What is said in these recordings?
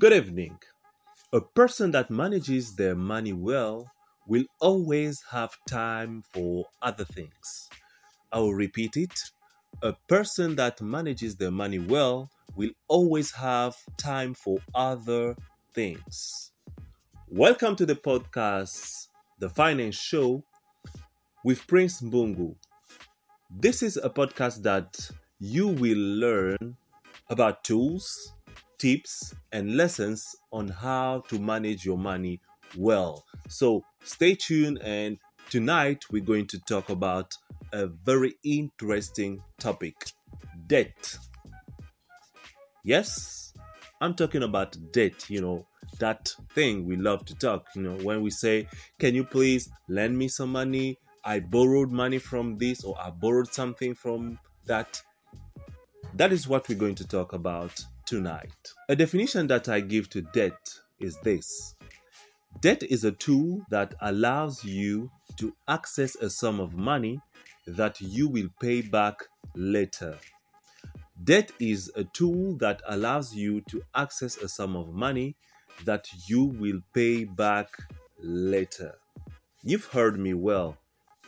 Good evening. A person that manages their money well will always have time for other things. I will repeat it. A person that manages their money well will always have time for other things. Welcome to the podcast, The Finance Show with Prince Mbungu. This is a podcast that you will learn about tools, tips, and lessons on how to manage your money well. So stay tuned, and tonight we're going to talk about a very interesting topic debt. Yes, I'm talking about debt, you know, that thing we love to talk, you know, when we say, Can you please lend me some money? I borrowed money from this, or I borrowed something from that. That is what we're going to talk about tonight. A definition that I give to debt is this Debt is a tool that allows you to access a sum of money that you will pay back later. Debt is a tool that allows you to access a sum of money that you will pay back later. You've heard me well.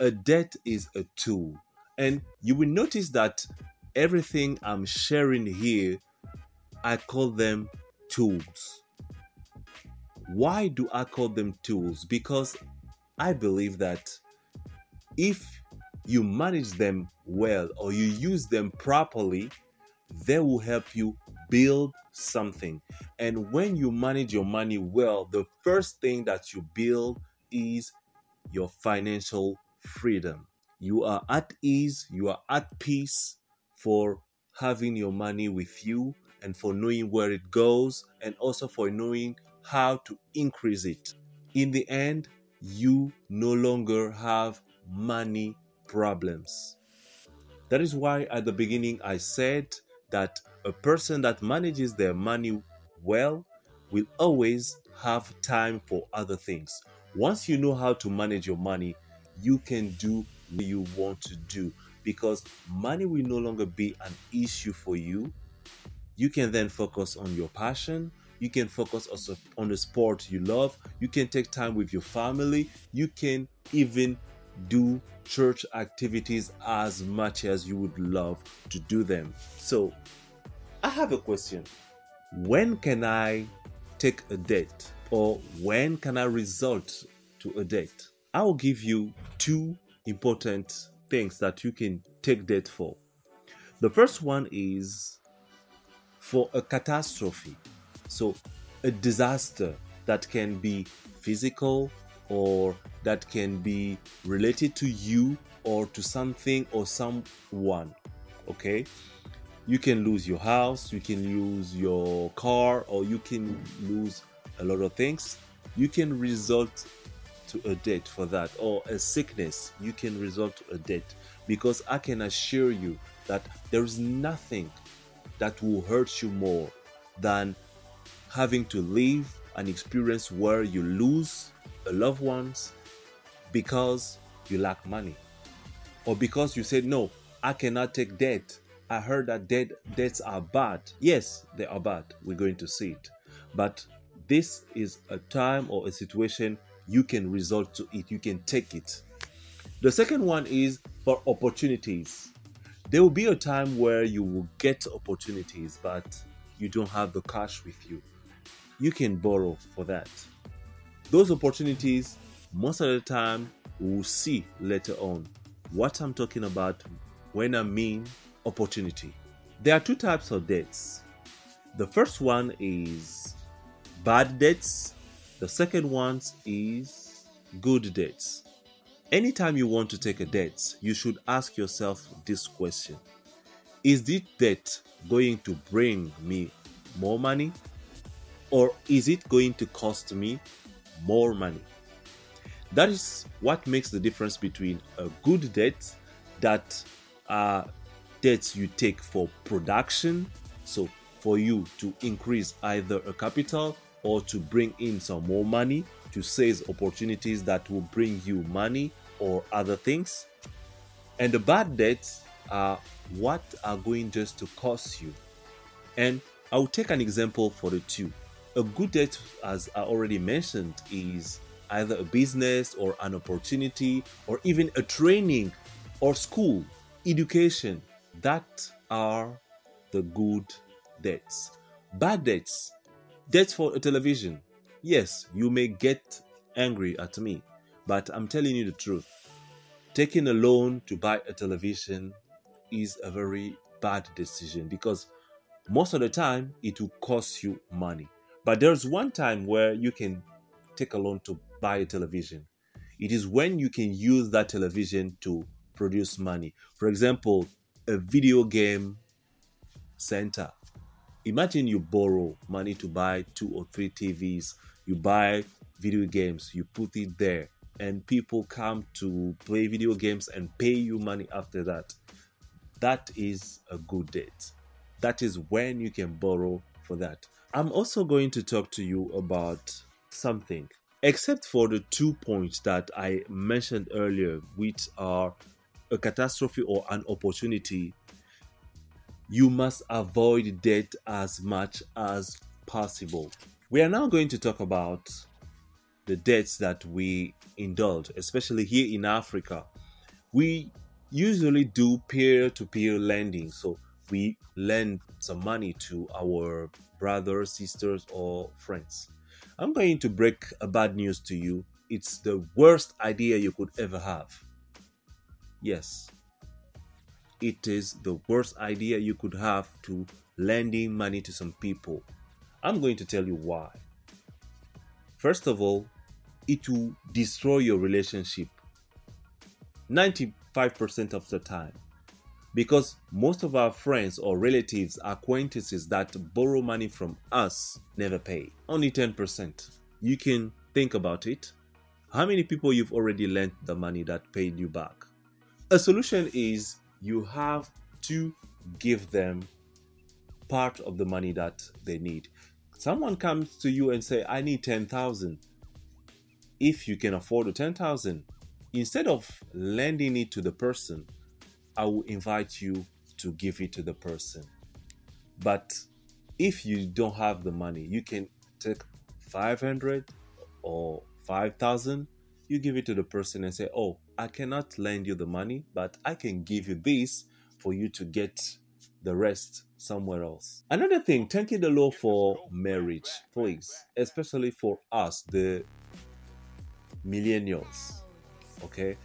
A debt is a tool. And you will notice that everything I'm sharing here I call them tools. Why do I call them tools? Because I believe that if you manage them well or you use them properly, they will help you build something. And when you manage your money well, the first thing that you build is your financial freedom. You are at ease, you are at peace for having your money with you and for knowing where it goes and also for knowing how to increase it. In the end, you no longer have money problems. That is why at the beginning I said that a person that manages their money well will always have time for other things. Once you know how to manage your money, you can do what you want to do because money will no longer be an issue for you you can then focus on your passion. You can focus also on the sport you love. You can take time with your family. You can even do church activities as much as you would love to do them. So i have a question. When can i take a debt or when can i result to a debt i will give you two important things that you can take debt for. The first one is for a catastrophe. So, a disaster that can be physical or that can be related to you or to something or someone. Okay? You can lose your house, you can lose your car, or you can lose a lot of things. You can result to a debt for that, or a sickness, you can result to a debt. Because I can assure you that there is nothing that will hurt you more than having to live an experience where you lose a loved ones because you lack money or because you said no i cannot take debt. I heard that debt debts are bad. Yes they are bad. We're going to see it. But this is a time or a situation you can resort to it. You can take it. The second one is for opportunities there will be a time where you will get opportunities, but you don't have the cash with you. You can borrow for that. Those opportunities, most of the time, we'll see later on. What I'm talking about when I mean opportunity. There are two types of debts. The first one is bad debts, the second one is good debts. Anytime you want to take a debt, you should ask yourself this question Is this debt going to bring me more money? Or is it going to cost me more money? That is what makes the difference between a good debt that uh, are debts you take for production, so for you to increase either a capital or to bring in some more money to seize opportunities that will bring you money or other things. And the bad debts are what are going just to cost you. And I'll take an example for the two. A good debt, as I already mentioned, is either a business or an opportunity or even a training or school, education. That are the good debts. Bad debts, debts for a television. Yes, you may get angry at me, but I'm telling you the truth. Taking a loan to buy a television is a very bad decision because most of the time it will cost you money. But there's one time where you can take a loan to buy a television. It is when you can use that television to produce money. For example, a video game center. Imagine you borrow money to buy two or three TVs, you buy video games, you put it there, and people come to play video games and pay you money after that. That is a good debt. That is when you can borrow for that. I'm also going to talk to you about something, except for the two points that I mentioned earlier, which are a catastrophe or an opportunity. You must avoid debt as much as possible. We are now going to talk about the debts that we indulge, especially here in Africa. We usually do peer to peer lending. So we lend some money to our brothers, sisters, or friends. I'm going to break a bad news to you. It's the worst idea you could ever have. Yes, it is the worst idea you could have to lending money to some people. I'm going to tell you why. First of all, it will destroy your relationship 95% of the time because most of our friends or relatives, acquaintances that borrow money from us never pay. Only 10%. You can think about it. How many people you've already lent the money that paid you back? A solution is you have to give them part of the money that they need. Someone comes to you and say, "I need 10,000." If you can afford the 10,000, instead of lending it to the person, I will invite you to give it to the person. But if you don't have the money, you can take 500 or 5,000, you give it to the person and say, Oh, I cannot lend you the money, but I can give you this for you to get the rest somewhere else. Another thing, taking the law for marriage, please, especially for us, the millennials, okay?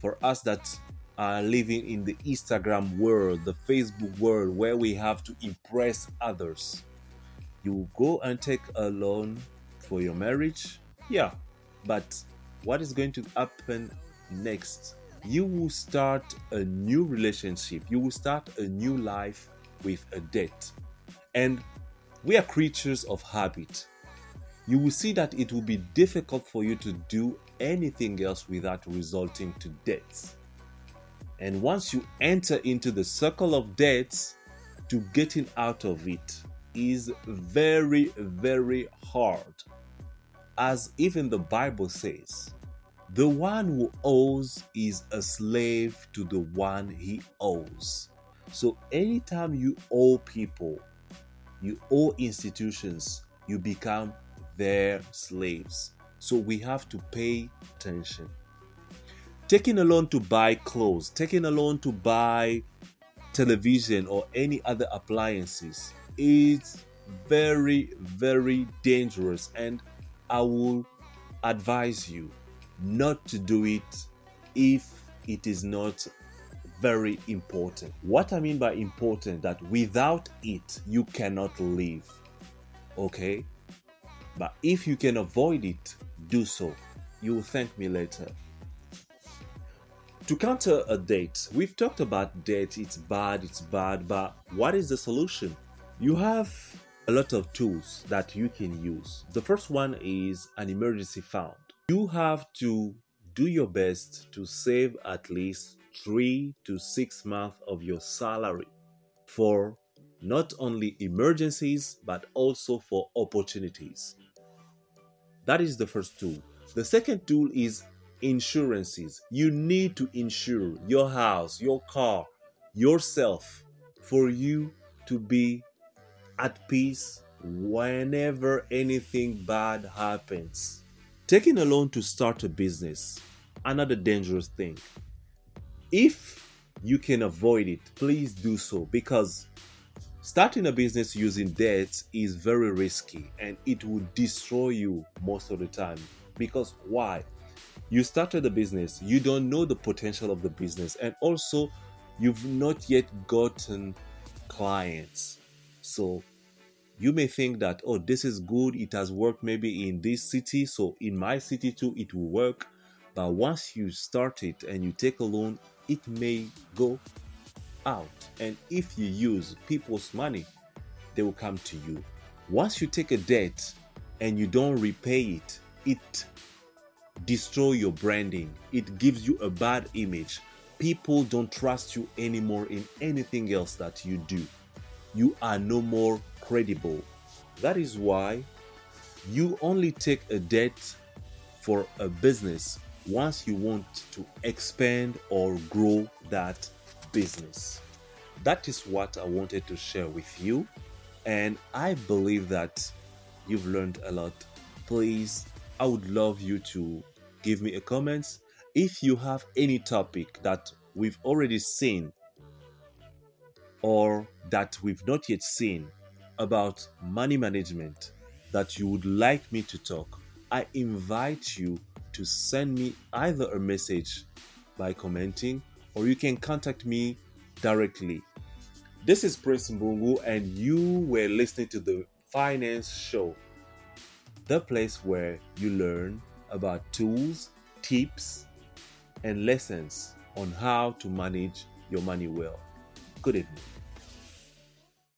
For us that are living in the Instagram world, the Facebook world, where we have to impress others. You go and take a loan for your marriage, yeah, but what is going to happen next? You will start a new relationship, you will start a new life with a debt. And we are creatures of habit. You will see that it will be difficult for you to do anything else without resulting to debts. And once you enter into the circle of debts, to getting out of it is very, very hard. As even the Bible says, the one who owes is a slave to the one he owes. So anytime you owe people, you owe institutions, you become their slaves. So we have to pay attention. Taking a loan to buy clothes, taking a loan to buy television or any other appliances is very, very dangerous. And I will advise you not to do it if it is not very important. What I mean by important that without it you cannot live. Okay? But if you can avoid it, do so. You will thank me later. To counter a date, we've talked about date, it's bad, it's bad, but what is the solution? You have a lot of tools that you can use. The first one is an emergency fund. You have to do your best to save at least three to six months of your salary for not only emergencies but also for opportunities. That is the first tool. The second tool is insurances. You need to insure your house, your car, yourself for you to be at peace whenever anything bad happens. Taking a loan to start a business, another dangerous thing. If you can avoid it, please do so because starting a business using debt is very risky and it will destroy you most of the time. Because why? You started a business, you don't know the potential of the business, and also you've not yet gotten clients. So you may think that, oh, this is good, it has worked maybe in this city, so in my city too, it will work. But once you start it and you take a loan, it may go out. And if you use people's money, they will come to you. Once you take a debt and you don't repay it, it destroy your branding. It gives you a bad image. People don't trust you anymore in anything else that you do. You are no more credible. That is why you only take a debt for a business once you want to expand or grow that business. That is what I wanted to share with you. And I believe that you've learned a lot. Please, I would love you to give me a comment. If you have any topic that we've already seen or that we've not yet seen about money management that you would like me to talk, I invite you to send me either a message by commenting or you can contact me directly. This is Prince Mbungu, and you were listening to the Finance Show, the place where you learn about tools, tips, and lessons on how to manage your money well. Good evening.